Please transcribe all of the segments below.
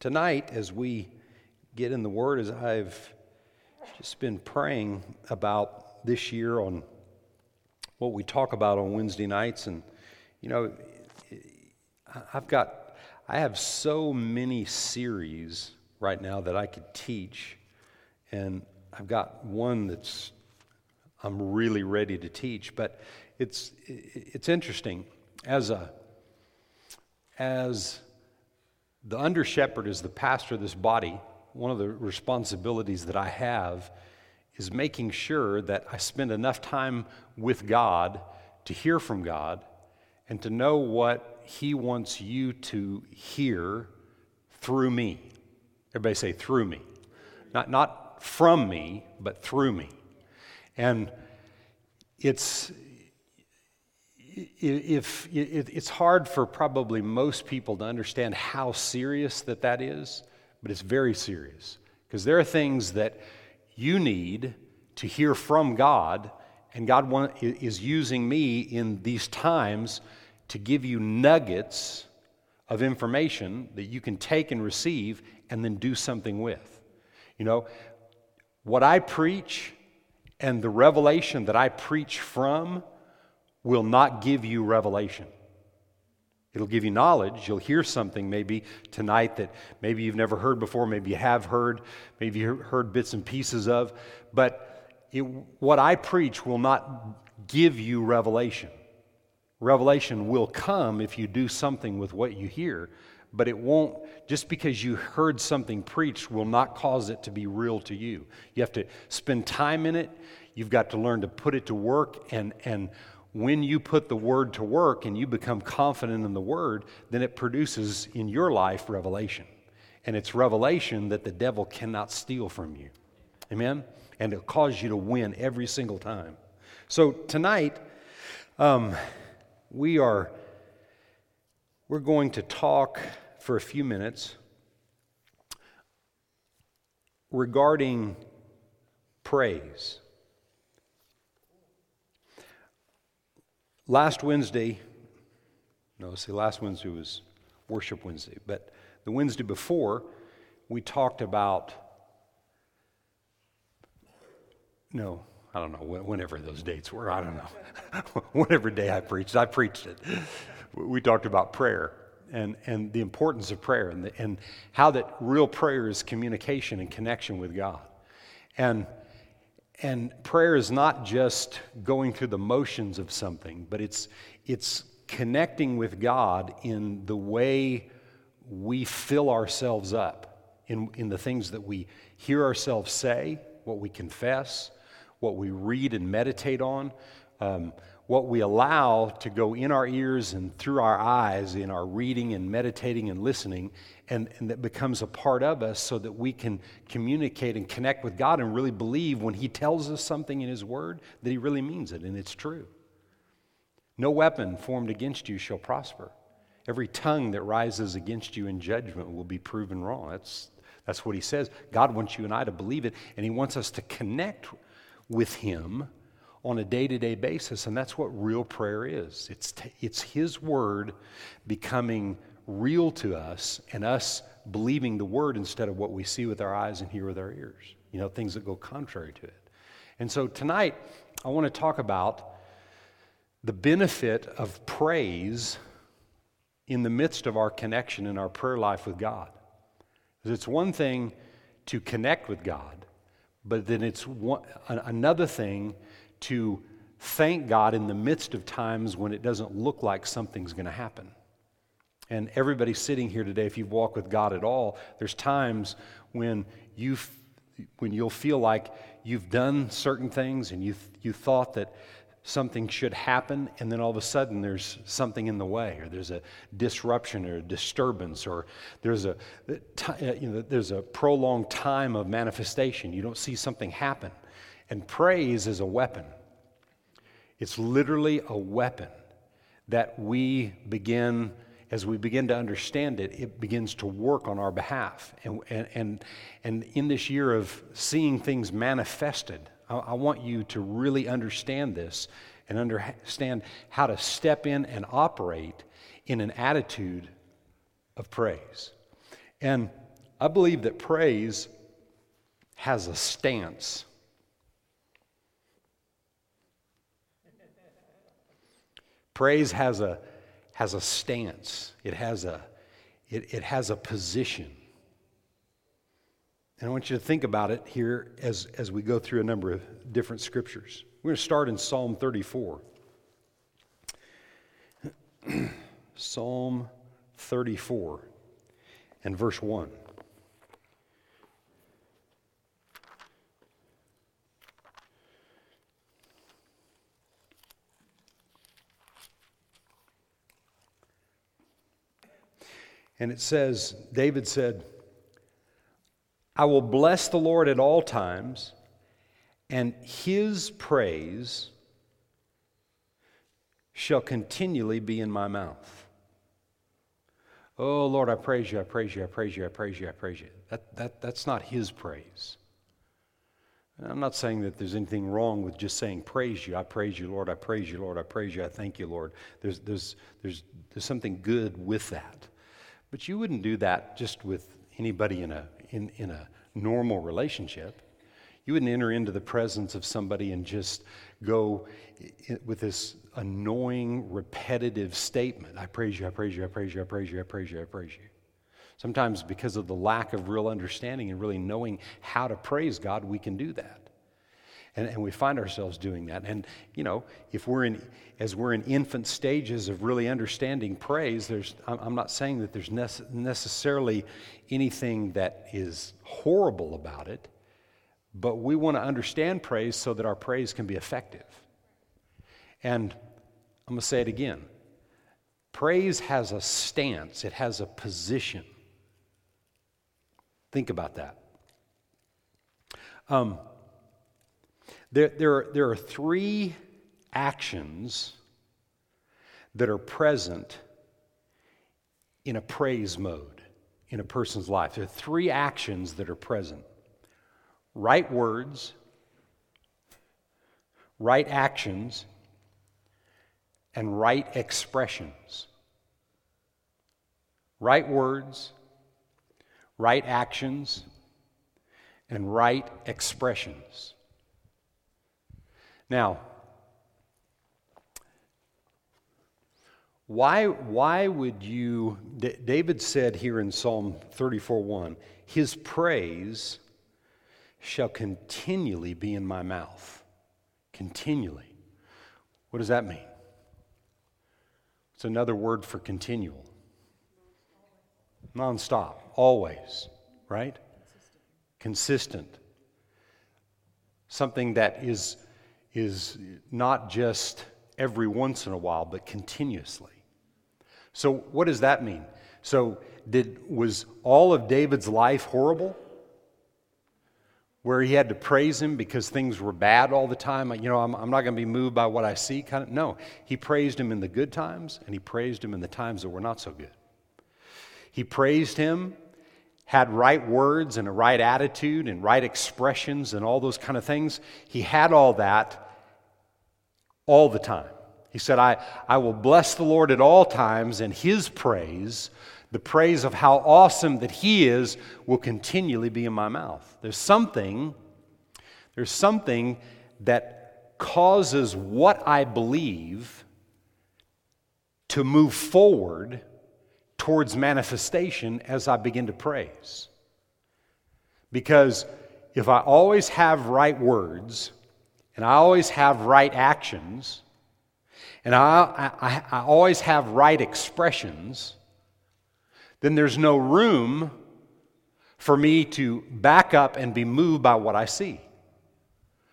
Tonight, as we get in the Word, as I've just been praying about this year on what we talk about on Wednesday nights, and you know, I've got, I have so many series right now that I could teach, and I've got one that's I'm really ready to teach, but it's it's interesting. As a as the under shepherd is the pastor of this body. One of the responsibilities that I have is making sure that I spend enough time with God to hear from God and to know what He wants you to hear through me. Everybody say, through me. Not, not from me, but through me. And it's, if it's hard for probably most people to understand how serious that that is, but it's very serious because there are things that you need to hear from God, and God want, is using me in these times to give you nuggets of information that you can take and receive and then do something with. You know, what I preach and the revelation that I preach from will not give you revelation. It'll give you knowledge. You'll hear something maybe tonight that maybe you've never heard before, maybe you have heard, maybe you heard bits and pieces of. But it, what I preach will not give you revelation. Revelation will come if you do something with what you hear, but it won't, just because you heard something preached, will not cause it to be real to you. You have to spend time in it. You've got to learn to put it to work and, and when you put the word to work and you become confident in the word, then it produces in your life revelation. And it's revelation that the devil cannot steal from you. Amen? And it'll cause you to win every single time. So tonight, um, we are we're going to talk for a few minutes regarding praise. Last Wednesday, no, see, last Wednesday was Worship Wednesday, but the Wednesday before, we talked about, no, I don't know, whenever those dates were, I don't know. whatever day I preached, I preached it. We talked about prayer and, and the importance of prayer and, the, and how that real prayer is communication and connection with God. And and prayer is not just going through the motions of something, but it's, it's connecting with God in the way we fill ourselves up, in, in the things that we hear ourselves say, what we confess, what we read and meditate on, um, what we allow to go in our ears and through our eyes in our reading and meditating and listening, and, and that becomes a part of us so that we can communicate and connect with God and really believe when He tells us something in His Word that He really means it and it's true. No weapon formed against you shall prosper. Every tongue that rises against you in judgment will be proven wrong. That's, that's what He says. God wants you and I to believe it, and He wants us to connect with Him on a day to day basis. And that's what real prayer is it's, t- it's His Word becoming real to us and us believing the Word instead of what we see with our eyes and hear with our ears. You know, things that go contrary to it. And so tonight, I want to talk about the benefit of praise in the midst of our connection in our prayer life with God. Because it's one thing to connect with God, but then it's one, another thing to thank God in the midst of times when it doesn't look like something's going to happen. And everybody sitting here today, if you've walked with God at all, there's times when you when you'll feel like you've done certain things and you you thought that something should happen, and then all of a sudden there's something in the way, or there's a disruption or a disturbance, or there's a you know, there's a prolonged time of manifestation. You don't see something happen. And praise is a weapon. It's literally a weapon that we begin, as we begin to understand it, it begins to work on our behalf. And, and, and, and in this year of seeing things manifested, I, I want you to really understand this and understand how to step in and operate in an attitude of praise. And I believe that praise has a stance. Praise has a, has a stance, it has a, it, it has a position. And I want you to think about it here as, as we go through a number of different scriptures. We're going to start in Psalm 34. Psalm 34 and verse 1. And it says, David said, I will bless the Lord at all times, and his praise shall continually be in my mouth. Oh, Lord, I praise you, I praise you, I praise you, I praise you, I praise you. That, that, that's not his praise. I'm not saying that there's anything wrong with just saying praise you. I praise you, Lord. I praise you, Lord. I praise you. I thank you, Lord. There's, there's, there's, there's something good with that. But you wouldn't do that just with anybody in a, in, in a normal relationship. You wouldn't enter into the presence of somebody and just go with this annoying, repetitive statement I praise you, I praise you, I praise you, I praise you, I praise you, I praise you. Sometimes, because of the lack of real understanding and really knowing how to praise God, we can do that. And, and we find ourselves doing that. And, you know, if we're in, as we're in infant stages of really understanding praise, there's, I'm not saying that there's necessarily anything that is horrible about it, but we want to understand praise so that our praise can be effective. And I'm going to say it again praise has a stance, it has a position. Think about that. Um, there, there, are, there are three actions that are present in a praise mode in a person's life. There are three actions that are present right words, right actions, and right expressions. Right words, right actions, and right expressions. Now, why, why would you, David said here in Psalm 34 1, his praise shall continually be in my mouth. Continually. What does that mean? It's another word for continual. Nonstop, always, right? Consistent. Consistent. Something that is is not just every once in a while, but continuously. So, what does that mean? So, did, was all of David's life horrible? Where he had to praise him because things were bad all the time? You know, I'm, I'm not going to be moved by what I see. Kind of, no, he praised him in the good times and he praised him in the times that were not so good. He praised him, had right words and a right attitude and right expressions and all those kind of things. He had all that all the time. He said, I, I will bless the Lord at all times, and his praise, the praise of how awesome that he is, will continually be in my mouth. There's something, there's something that causes what I believe to move forward towards manifestation as I begin to praise. Because if I always have right words, and I always have right actions, and I, I, I always have right expressions, then there's no room for me to back up and be moved by what I see.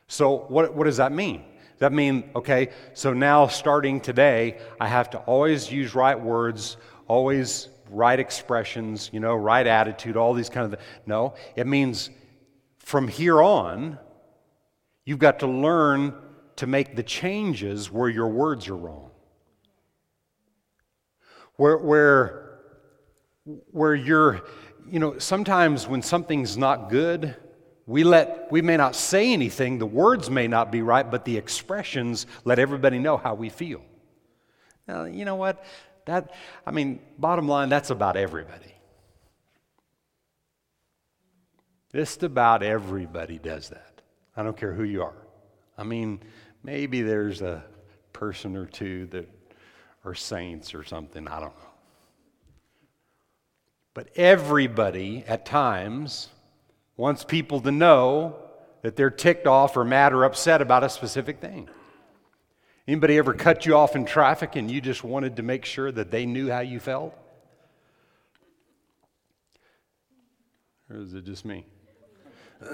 So, what, what does that mean? That mean, okay, so now starting today, I have to always use right words, always right expressions, you know, right attitude, all these kind of No, it means from here on, You've got to learn to make the changes where your words are wrong. Where, where, where you're, you know, sometimes when something's not good, we let we may not say anything the words may not be right but the expressions let everybody know how we feel now you know what that i mean bottom line that's about everybody Just about everybody does that. I don't care who you are. I mean, maybe there's a person or two that are saints or something. I don't know. But everybody at times wants people to know that they're ticked off or mad or upset about a specific thing. Anybody ever cut you off in traffic and you just wanted to make sure that they knew how you felt? Or is it just me?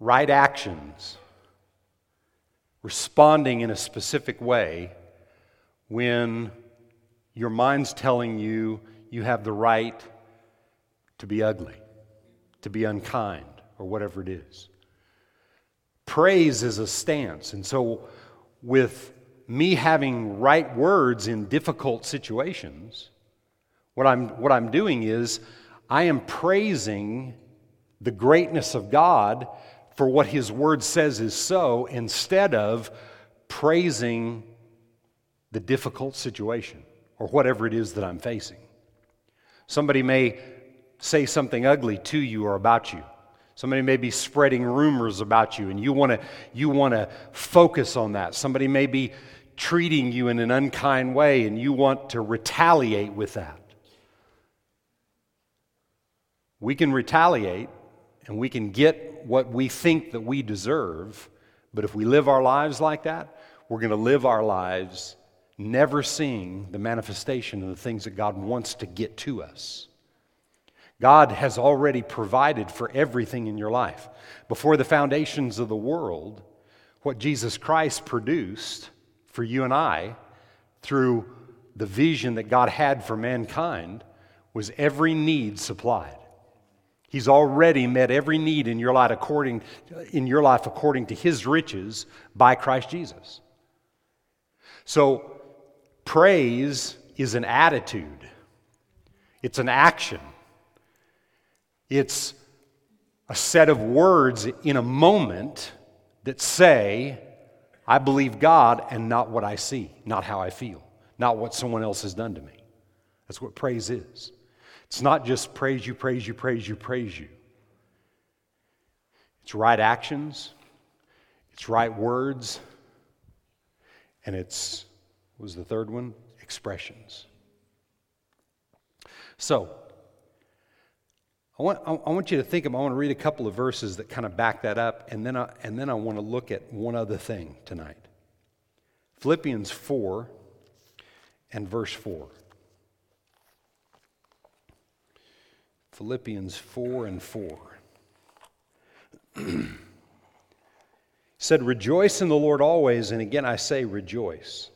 right actions, responding in a specific way when your mind's telling you you have the right to be ugly, to be unkind, or whatever it is. Praise is a stance. And so, with me having right words in difficult situations, what I'm, what I'm doing is I am praising the greatness of God for what His Word says is so instead of praising the difficult situation or whatever it is that I'm facing. Somebody may say something ugly to you or about you. Somebody may be spreading rumors about you and you want to you want to focus on that. Somebody may be treating you in an unkind way and you want to retaliate with that. We can retaliate and we can get what we think that we deserve, but if we live our lives like that, we're going to live our lives never seeing the manifestation of the things that God wants to get to us. God has already provided for everything in your life. Before the foundations of the world, what Jesus Christ produced for you and I through the vision that God had for mankind was every need supplied. He's already met every need in your life according, in your life according to his riches by Christ Jesus. So praise is an attitude. It's an action. It's a set of words in a moment that say, I believe God and not what I see, not how I feel, not what someone else has done to me. That's what praise is. It's not just praise you, praise you, praise you, praise you. It's right actions, it's right words, and it's, was the third one? Expressions. So, I want, I want you to think of, I want to read a couple of verses that kind of back that up, and then I, and then I want to look at one other thing tonight. Philippians 4 and verse 4. Philippians 4 and 4. said, Rejoice in the Lord always, and again I say, rejoice.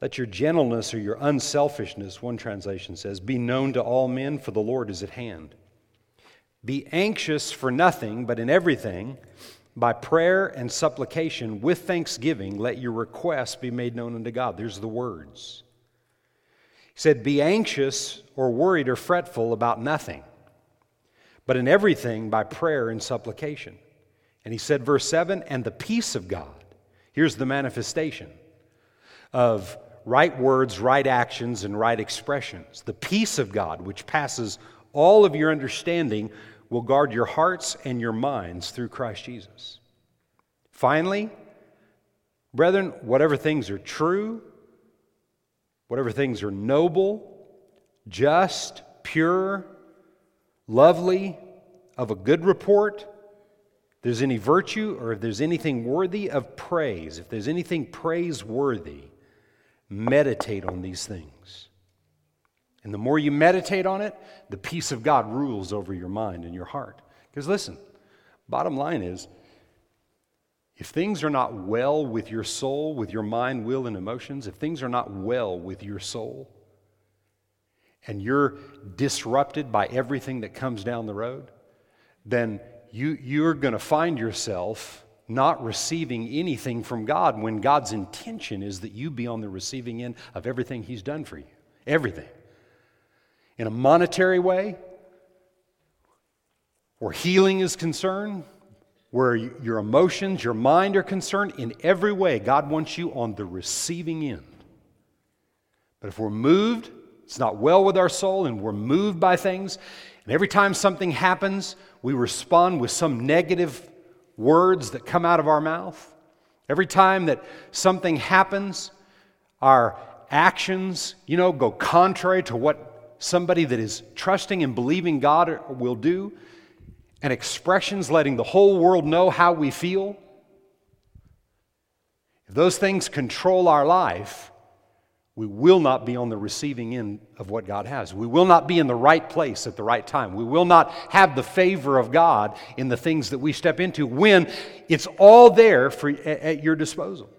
Let your gentleness or your unselfishness, one translation says, be known to all men, for the Lord is at hand. Be anxious for nothing, but in everything, by prayer and supplication, with thanksgiving, let your requests be made known unto God. There's the words. Said, Be anxious or worried or fretful about nothing, but in everything, by prayer and supplication. And he said, verse 7 and the peace of God. Here's the manifestation of right words, right actions, and right expressions. The peace of God, which passes all of your understanding, will guard your hearts and your minds through Christ Jesus. Finally, brethren, whatever things are true, whatever things are noble, just, pure, lovely, of a good report, if there's any virtue or if there's anything worthy of praise, if there's anything praiseworthy, meditate on these things. And the more you meditate on it, the peace of God rules over your mind and your heart. Because listen, bottom line is if things are not well with your soul, with your mind, will, and emotions, if things are not well with your soul, and you're disrupted by everything that comes down the road, then you, you're going to find yourself not receiving anything from God when God's intention is that you be on the receiving end of everything He's done for you. Everything. In a monetary way, where healing is concerned, where your emotions, your mind are concerned, in every way, God wants you on the receiving end. But if we're moved It's not well with our soul, and we're moved by things. And every time something happens, we respond with some negative words that come out of our mouth. Every time that something happens, our actions, you know, go contrary to what somebody that is trusting and believing God will do, and expressions letting the whole world know how we feel. If those things control our life, we will not be on the receiving end of what God has. We will not be in the right place at the right time. We will not have the favor of God in the things that we step into when it's all there for, at your disposal.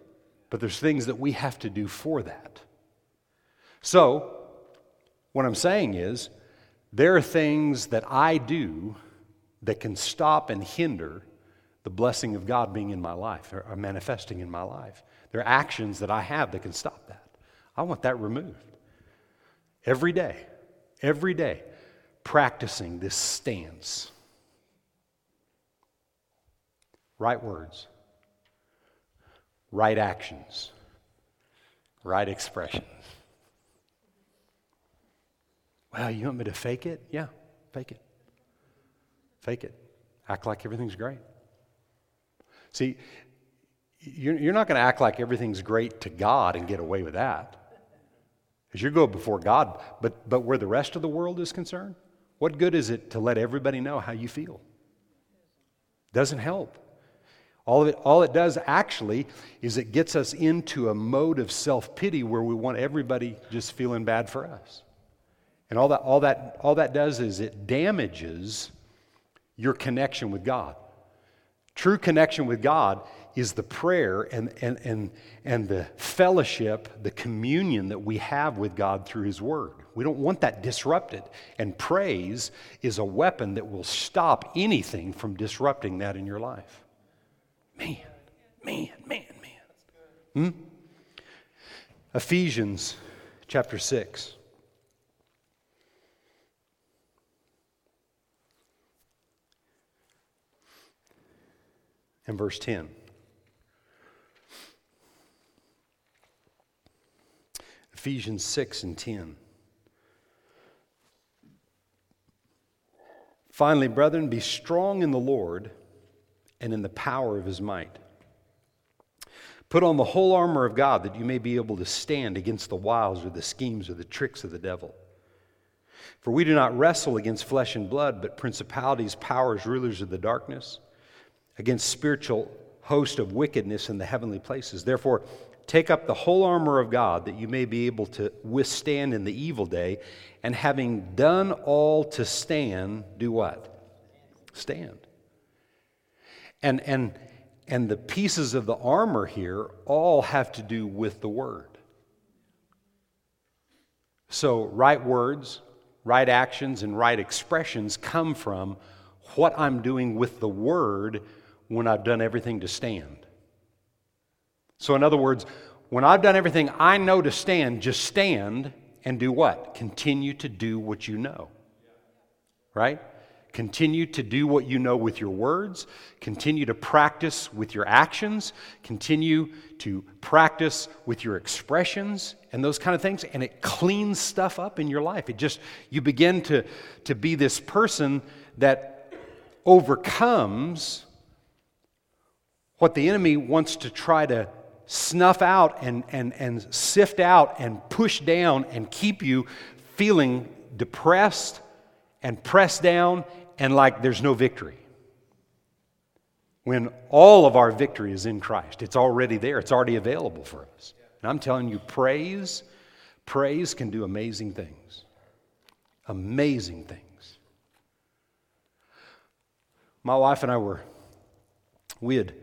But there's things that we have to do for that. So, what I'm saying is, there are things that I do that can stop and hinder the blessing of God being in my life or manifesting in my life. There are actions that I have that can stop that. I want that removed. Every day, every day, practicing this stance. Right words, right actions, right expressions. Well, you want me to fake it? Yeah, fake it. Fake it. Act like everything's great. See, you're not going to act like everything's great to God and get away with that. Because you go before God, but, but where the rest of the world is concerned, what good is it to let everybody know how you feel? Doesn't help. All, of it, all it does actually is it gets us into a mode of self pity where we want everybody just feeling bad for us. And all that, all, that, all that does is it damages your connection with God. True connection with God is the prayer and, and, and, and the fellowship, the communion that we have with God through His Word. We don't want that disrupted. And praise is a weapon that will stop anything from disrupting that in your life. Man, man, man, man. Hmm? Ephesians chapter 6. And verse 10. Ephesians 6 and 10. Finally, brethren, be strong in the Lord and in the power of his might. Put on the whole armor of God that you may be able to stand against the wiles or the schemes or the tricks of the devil. For we do not wrestle against flesh and blood, but principalities, powers, rulers of the darkness against spiritual host of wickedness in the heavenly places. Therefore, take up the whole armor of God that you may be able to withstand in the evil day, and having done all to stand, do what? Stand. And and and the pieces of the armor here all have to do with the word. So, right words, right actions, and right expressions come from what I'm doing with the word when I've done everything to stand. So, in other words, when I've done everything I know to stand, just stand and do what? Continue to do what you know. Right? Continue to do what you know with your words. Continue to practice with your actions. Continue to practice with your expressions and those kind of things. And it cleans stuff up in your life. It just, you begin to, to be this person that overcomes what the enemy wants to try to snuff out and, and, and sift out and push down and keep you feeling depressed and pressed down and like there's no victory. When all of our victory is in Christ, it's already there, it's already available for us. And I'm telling you, praise, praise can do amazing things. Amazing things. My wife and I were, we had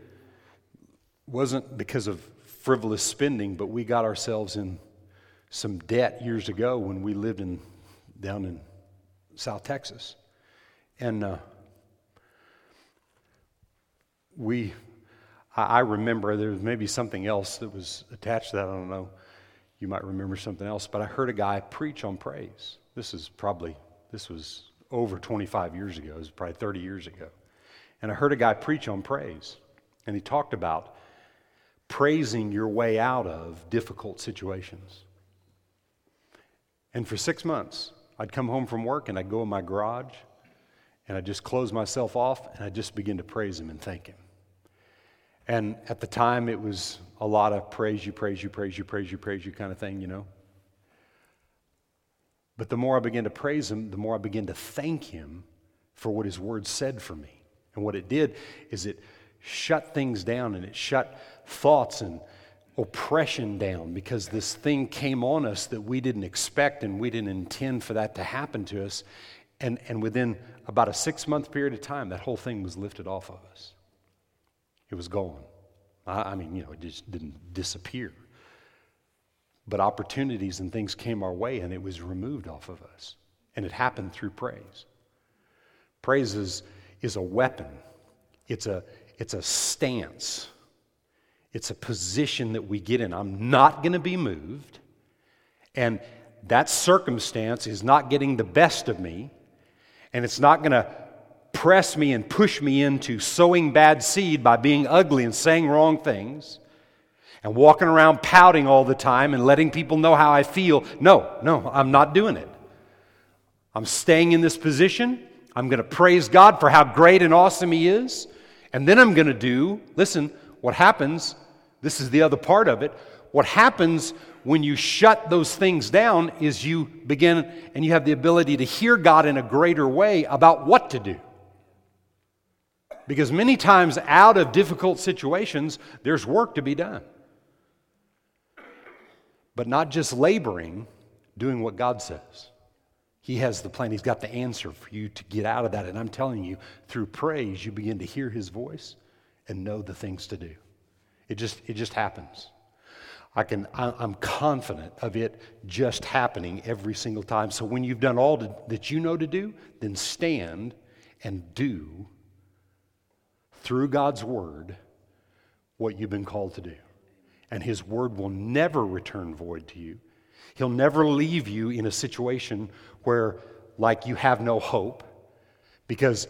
wasn't because of frivolous spending, but we got ourselves in some debt years ago when we lived in down in South Texas, and uh, we. I, remember there was maybe something else that was attached to that. I don't know. You might remember something else, but I heard a guy preach on praise. This is probably this was over 25 years ago. It was probably 30 years ago, and I heard a guy preach on praise, and he talked about praising your way out of difficult situations. And for six months, I'd come home from work and I'd go in my garage and I'd just close myself off and I'd just begin to praise Him and thank Him. And at the time, it was a lot of praise you, praise you, praise you, praise you, praise you kind of thing, you know. But the more I began to praise Him, the more I began to thank Him for what His Word said for me. And what it did is it shut things down and it shut thoughts and oppression down because this thing came on us that we didn't expect and we didn't intend for that to happen to us. And, and within about a six month period of time, that whole thing was lifted off of us. It was gone. I, I mean, you know, it just didn't disappear. But opportunities and things came our way and it was removed off of us. And it happened through praise. Praise is, is a weapon, it's a, it's a stance it's a position that we get in. I'm not going to be moved, and that circumstance is not getting the best of me, and it's not going to press me and push me into sowing bad seed by being ugly and saying wrong things and walking around pouting all the time and letting people know how I feel. No, no, I'm not doing it. I'm staying in this position. I'm going to praise God for how great and awesome He is. And then I'm going to do, listen, what happens this is the other part of it. What happens when you shut those things down is you begin and you have the ability to hear God in a greater way about what to do. Because many times, out of difficult situations, there's work to be done. But not just laboring, doing what God says. He has the plan, He's got the answer for you to get out of that. And I'm telling you, through praise, you begin to hear His voice and know the things to do. It just, it just happens. I can, I'm confident of it just happening every single time. So when you've done all that you know to do, then stand and do through God's word what you've been called to do. And his word will never return void to you. He'll never leave you in a situation where, like, you have no hope, because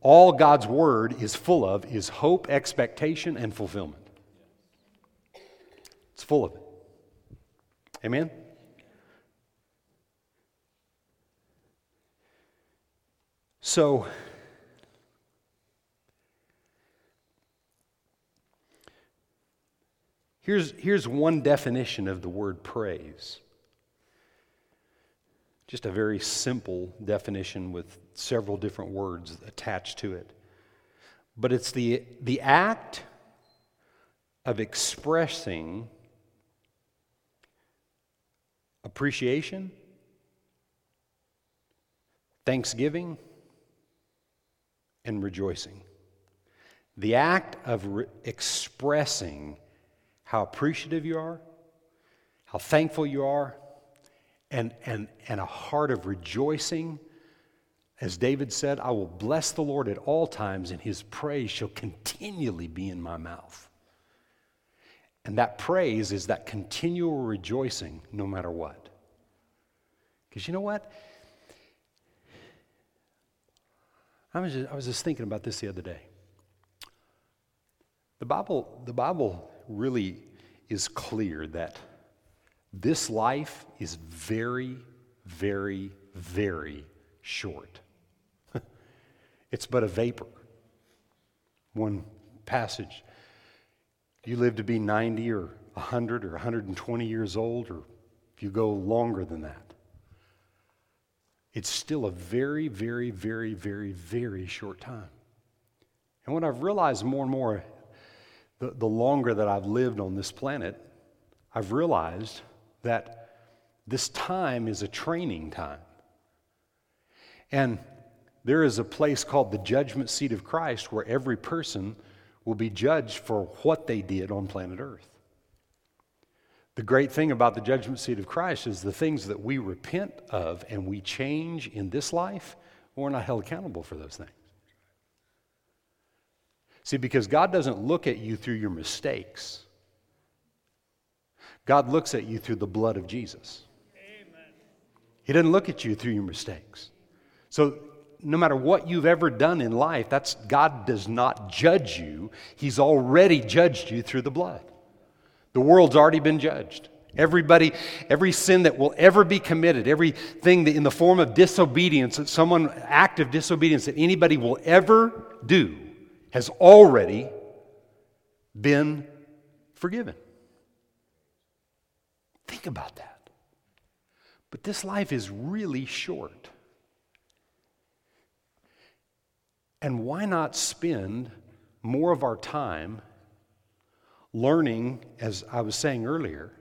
all God's word is full of is hope, expectation, and fulfillment. It's full of it. Amen? So, here's, here's one definition of the word praise. Just a very simple definition with several different words attached to it. But it's the, the act of expressing appreciation, thanksgiving, and rejoicing. The act of re- expressing how appreciative you are, how thankful you are, and, and, and a heart of rejoicing. As David said, I will bless the Lord at all times, and his praise shall continually be in my mouth. And that praise is that continual rejoicing no matter what. Because you know what? I was, just, I was just thinking about this the other day. The Bible, the Bible really is clear that this life is very, very, very short. it's but a vapor. One passage you live to be 90 or 100 or 120 years old, or if you go longer than that, it's still a very, very, very, very, very short time. And what I've realized more and more, the, the longer that I've lived on this planet, I've realized that this time is a training time. And there is a place called the judgment seat of Christ where every person will be judged for what they did on planet Earth. The great thing about the judgment seat of Christ is the things that we repent of and we change in this life, we're not held accountable for those things. See, because God doesn't look at you through your mistakes, God looks at you through the blood of Jesus. Amen. He doesn't look at you through your mistakes. So no matter what you've ever done in life, that's God does not judge you. He's already judged you through the blood. The world's already been judged. Everybody, every sin that will ever be committed, everything that in the form of disobedience, that someone, act of disobedience that anybody will ever do, has already been forgiven. Think about that. But this life is really short. And why not spend more of our time learning, as I was saying earlier,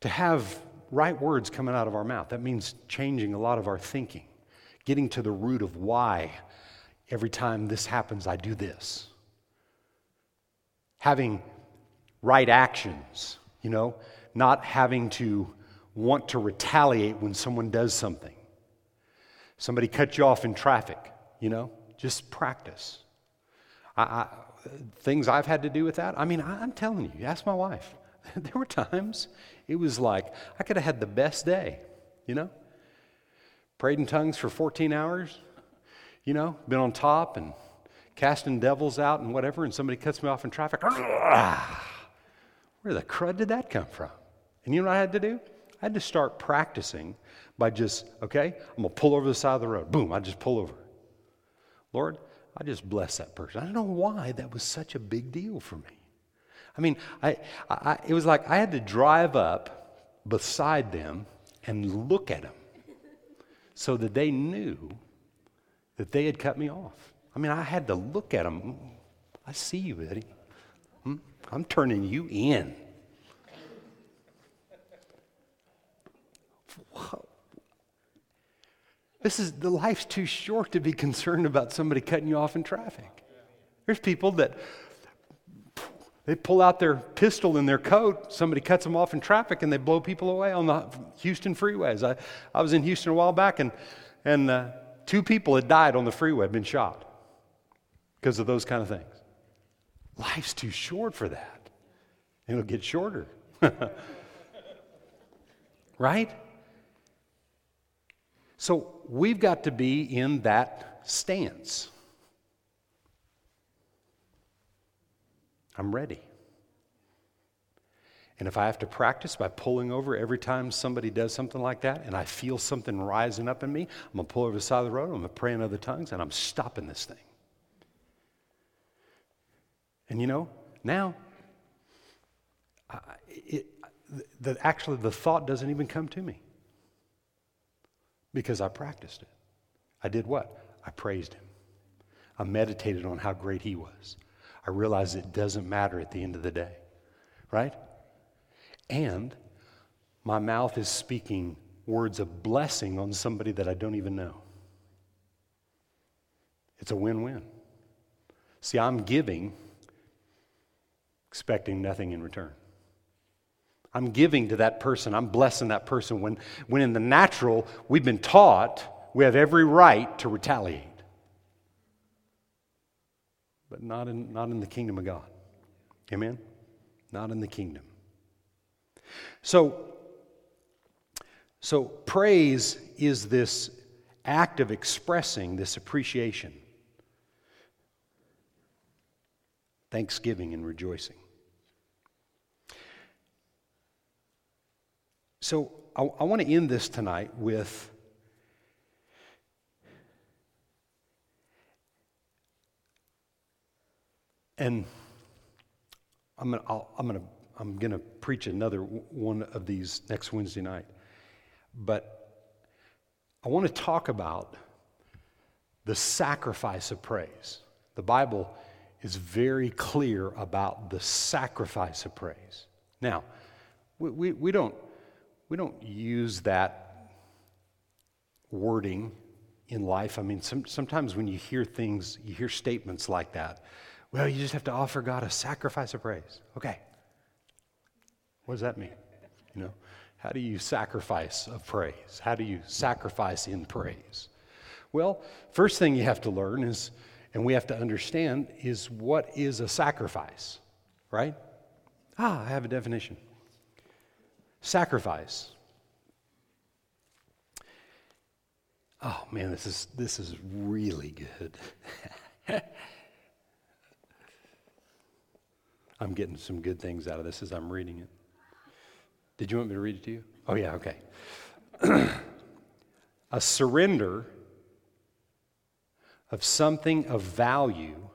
to have right words coming out of our mouth. That means changing a lot of our thinking, getting to the root of why every time this happens, I do this. Having right actions, you know, not having to want to retaliate when someone does something. Somebody cut you off in traffic, you know, just practice. I, I, things I've had to do with that, I mean, I, I'm telling you, ask my wife. there were times it was like I could have had the best day, you know? Prayed in tongues for 14 hours, you know, been on top and casting devils out and whatever, and somebody cuts me off in traffic. Where the crud did that come from? And you know what I had to do? I had to start practicing by just, okay, I'm to pull over the side of the road. Boom, I just pull over. Lord, I just bless that person. I don't know why that was such a big deal for me. I mean, I, I, it was like I had to drive up beside them and look at them so that they knew that they had cut me off. I mean, I had to look at them. I see you, Eddie. Hmm? I'm turning you in. This is the life's too short to be concerned about somebody cutting you off in traffic. There's people that they pull out their pistol in their coat, somebody cuts them off in traffic, and they blow people away on the Houston freeways. I, I was in Houston a while back, and, and uh, two people had died on the freeway, been shot because of those kind of things. Life's too short for that. It'll get shorter. right? So we've got to be in that stance. I'm ready. And if I have to practice by pulling over every time somebody does something like that and I feel something rising up in me, I'm going to pull over the side of the road, I'm going to pray in other tongues, and I'm stopping this thing. And you know, now, I, it, the, actually the thought doesn't even come to me because I practiced it. I did what? I praised him. I meditated on how great he was. I realized it doesn't matter at the end of the day, right? And my mouth is speaking words of blessing on somebody that I don't even know. It's a win win. See, I'm giving, expecting nothing in return. I'm giving to that person, I'm blessing that person when, when in the natural, we've been taught we have every right to retaliate but not in, not in the kingdom of God. Amen? Not in the kingdom. So, so praise is this act of expressing this appreciation, thanksgiving, and rejoicing. So I, I want to end this tonight with And I'm gonna, i am gonna, I'm gonna preach another one of these next Wednesday night. But I want to talk about the sacrifice of praise. The Bible is very clear about the sacrifice of praise. Now, we, we, we, don't, we don't use that wording in life. I mean, some, sometimes when you hear things, you hear statements like that, well, you just have to offer God a sacrifice of praise. Okay. What does that mean? You know, how do you sacrifice of praise? How do you sacrifice in praise? Well, first thing you have to learn is, and we have to understand, is what is a sacrifice, right? Ah, I have a definition. Sacrifice. Oh man, this is this is really good. I'm getting some good things out of this as I'm reading it. Did you want me to read it to you? Oh, yeah, okay. a surrender of something of value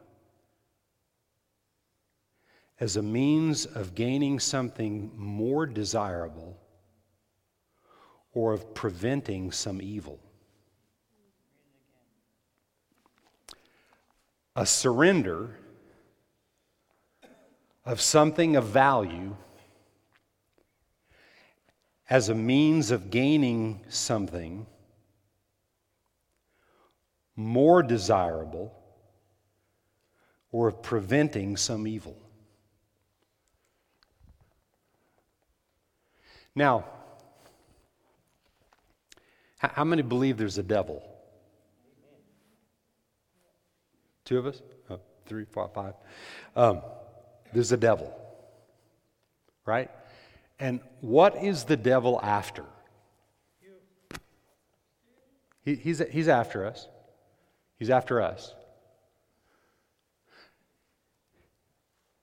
as a means of gaining something more desirable or of preventing some evil. A surrender of something of value as a means of gaining something more desirable or of preventing some evil. Now, how many believe there's a devil? Two of us? Oh, three, four, five. Um, there's a devil, right? And what is the devil after? He, he's, he's after us. He's after us.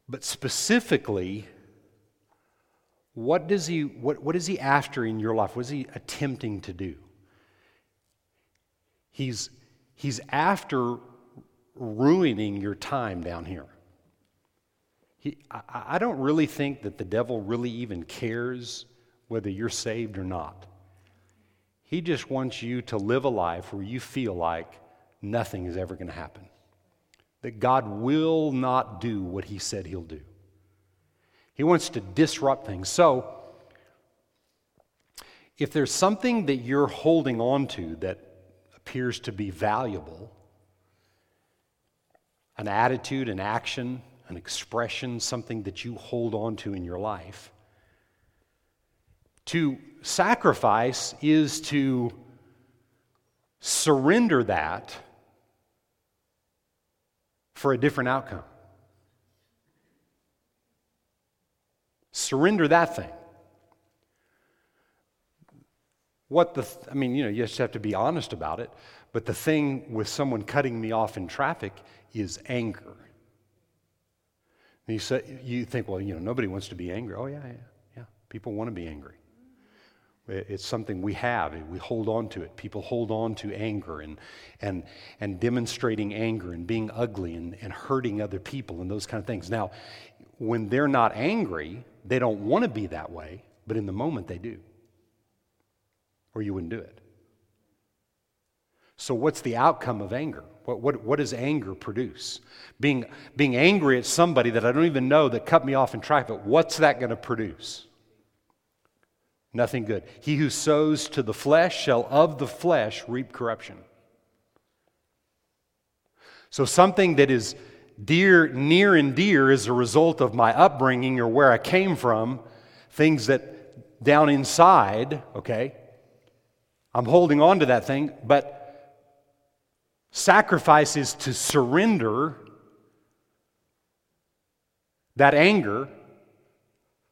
But specifically, what, does he, what, what is he after in your life? What is he attempting to do? He's, he's after ruining your time down here. He, I, I don't really think that the devil really even cares whether you're saved or not. He just wants you to live a life where you feel like nothing is ever going to happen. That God will not do what He said He'll do. He wants to disrupt things. So, if there's something that you're holding on to that appears to be valuable, an attitude, an action, an expression, something that you hold on to in your life. To sacrifice is to surrender that for a different outcome. Surrender that thing. What the, th- I mean, you know, you just have to be honest about it, but the thing with someone cutting me off in traffic is anger. And you, say, you think, well, you know, nobody wants to be angry. Oh, yeah, yeah, yeah. People want to be angry. It's something we have. We hold on to it. People hold on to anger and, and, and demonstrating anger and being ugly and, and hurting other people and those kind of things. Now, when they're not angry, they don't want to be that way, but in the moment they do. Or you wouldn't do it. So, what's the outcome of anger? What, what, what does anger produce? Being, being angry at somebody that I don't even know that cut me off in traffic, what's that going to produce? Nothing good. He who sows to the flesh shall of the flesh reap corruption. So, something that is dear, near and dear as a result of my upbringing or where I came from, things that down inside, okay, I'm holding on to that thing, but Sacrifice is to surrender that anger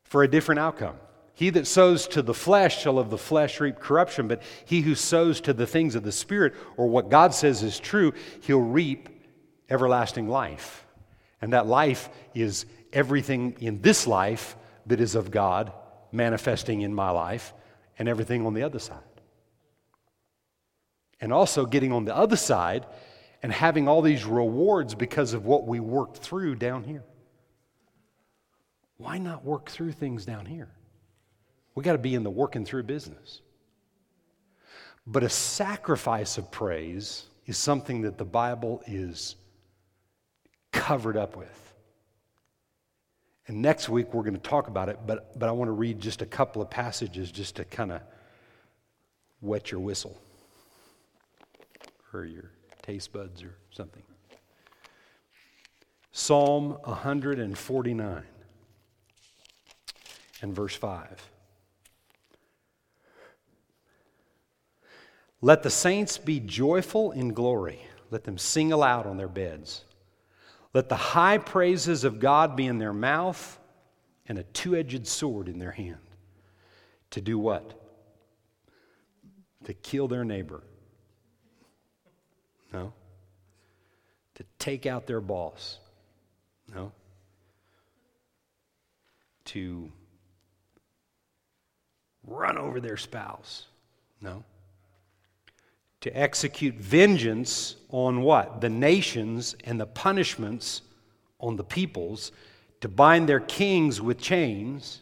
for a different outcome. He that sows to the flesh shall of the flesh reap corruption, but he who sows to the things of the Spirit, or what God says is true, he'll reap everlasting life. And that life is everything in this life that is of God manifesting in my life, and everything on the other side and also getting on the other side and having all these rewards because of what we worked through down here. Why not work through things down here? We got to be in the working through business. But a sacrifice of praise is something that the Bible is covered up with. And next week we're going to talk about it, but, but I want to read just a couple of passages just to kind of wet your whistle or your taste buds or something. Psalm 149 and verse 5. Let the saints be joyful in glory. Let them sing aloud on their beds. Let the high praises of God be in their mouth and a two edged sword in their hand. To do what? To kill their neighbor no. To take out their boss? No. To run over their spouse. No. To execute vengeance on what? The nations and the punishments on the peoples, to bind their kings with chains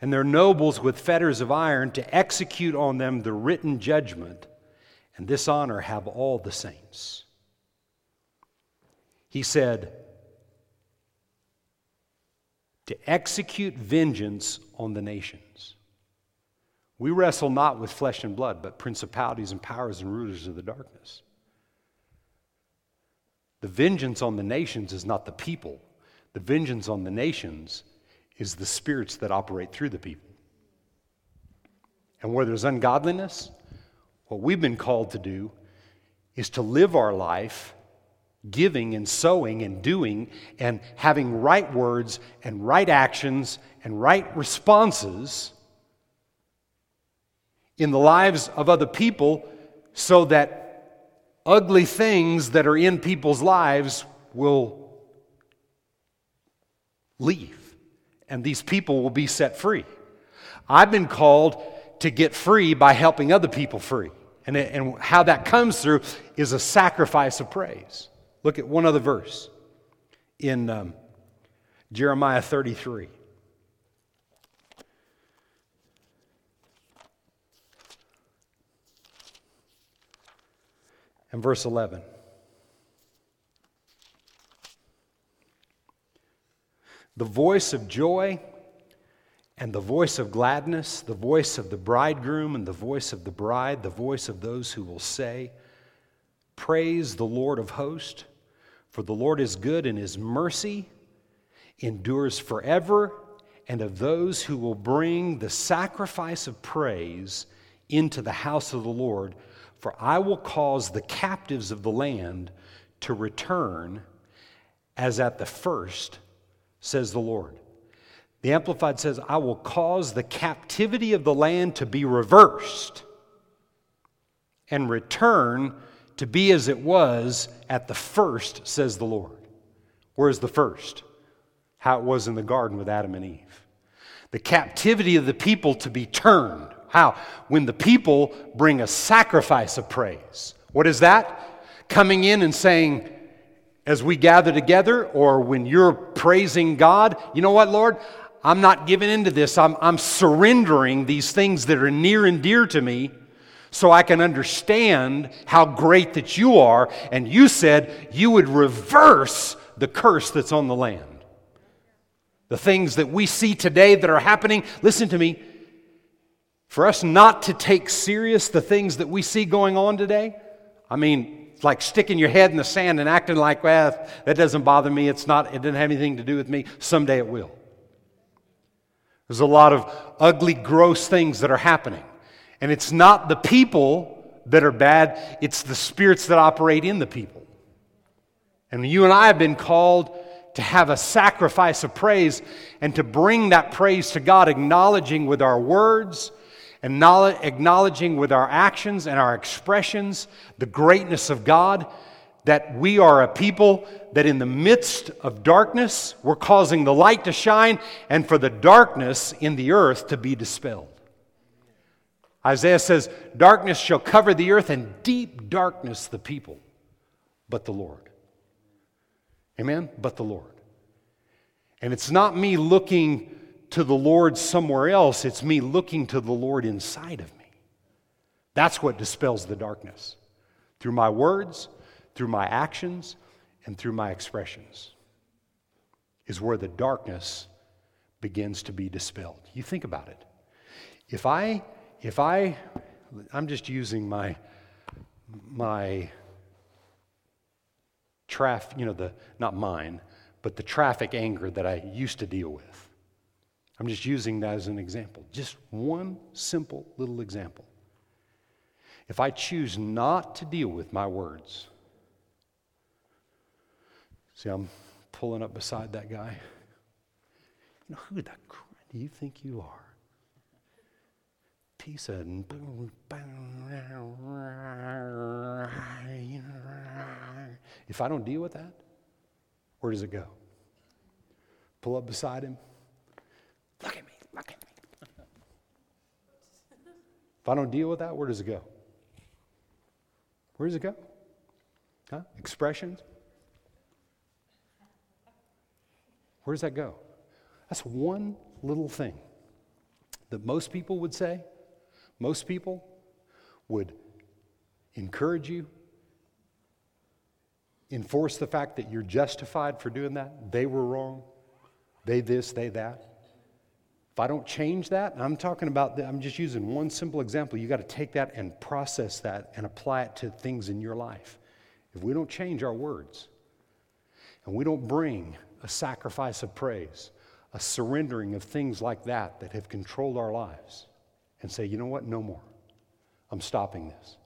and their nobles with fetters of iron, to execute on them the written judgment, and this honor have all the saints. He said, to execute vengeance on the nations. We wrestle not with flesh and blood, but principalities and powers and rulers of the darkness. The vengeance on the nations is not the people, the vengeance on the nations is the spirits that operate through the people. And where there's ungodliness, what we've been called to do is to live our life giving and sowing and doing and having right words and right actions and right responses in the lives of other people so that ugly things that are in people's lives will leave and these people will be set free. I've been called to get free by helping other people free. And, and how that comes through is a sacrifice of praise. Look at one other verse in um, Jeremiah 33. And verse 11. The voice of joy and the voice of gladness, the voice of the bridegroom and the voice of the bride, the voice of those who will say, Praise the Lord of hosts. For the Lord is good, and his mercy endures forever, and of those who will bring the sacrifice of praise into the house of the Lord. For I will cause the captives of the land to return as at the first, says the Lord. The Amplified says, I will cause the captivity of the land to be reversed and return to be as it was at the first, says the Lord. Where's the first? How it was in the garden with Adam and Eve. The captivity of the people to be turned. How? When the people bring a sacrifice of praise. What is that? Coming in and saying, as we gather together, or when you're praising God, you know what, Lord? I'm not giving into this. I'm, I'm surrendering these things that are near and dear to me so I can understand how great that you are. And you said you would reverse the curse that's on the land. The things that we see today that are happening, listen to me, for us not to take serious the things that we see going on today, I mean, it's like sticking your head in the sand and acting like, well, that doesn't bother me. It's not, it doesn't have anything to do with me. Someday it will. There's a lot of ugly, gross things that are happening. And it's not the people that are bad, it's the spirits that operate in the people. And you and I have been called to have a sacrifice of praise and to bring that praise to God, acknowledging with our words acknowledging with our actions and our expressions the greatness of God. That we are a people that in the midst of darkness, we're causing the light to shine and for the darkness in the earth to be dispelled. Isaiah says, Darkness shall cover the earth and deep darkness the people, but the Lord. Amen? But the Lord. And it's not me looking to the Lord somewhere else, it's me looking to the Lord inside of me. That's what dispels the darkness through my words, through my actions, and through my expressions, is where the darkness begins to be dispelled. You think about it. If I if I, I'm just using my, my traffic, you know, the, not mine, but the traffic anger that I used to deal with. I'm just using that as an example. Just one simple little example. If I choose not to deal with my words, see, I'm pulling up beside that guy. You know, who the crap do you think you are? piece of if I don't deal with that, where does it go? Pull up beside him. Look at me, look at me. If I don't deal with that, where does it go? Where does it go? Huh? Expressions? Where does that go? That's one little thing that most people would say, most people would encourage you, enforce the fact that you're justified for doing that. They were wrong. They this, they that. If I don't change that, I'm talking about, I'm just using one simple example. You got to take that and process that and apply it to things in your life. If we don't change our words and we don't bring a sacrifice of praise, a surrendering of things like that that have controlled our lives, and say, you know what, no more. I'm stopping this.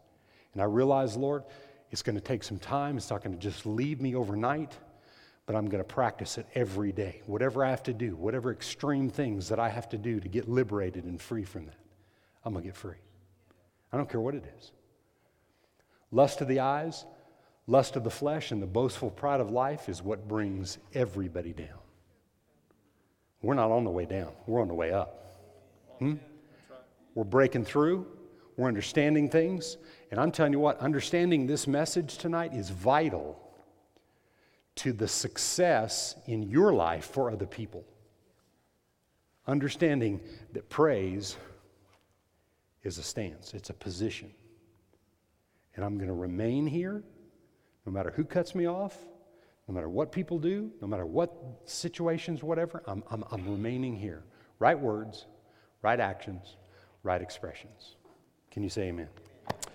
And I realize, Lord, it's going to take some time. It's not going to just leave me overnight but I'm going to practice it every day. Whatever I have to do, whatever extreme things that I have to do to get liberated and free from that, I'm going to get free. I don't care what it is. Lust of the eyes, lust of the flesh, and the boastful pride of life is what brings everybody down. We're not on the way down, we're on the way up. Hmm? We're breaking through, we're understanding things, and I'm telling you what, understanding this message tonight is vital to the success in your life for other people. Understanding that praise is a stance, it's a position. And I'm going to remain here no matter who cuts me off, no matter what people do, no matter what situations, whatever, I'm, I'm, I'm remaining here. Right words, right actions, right expressions. Can you say amen?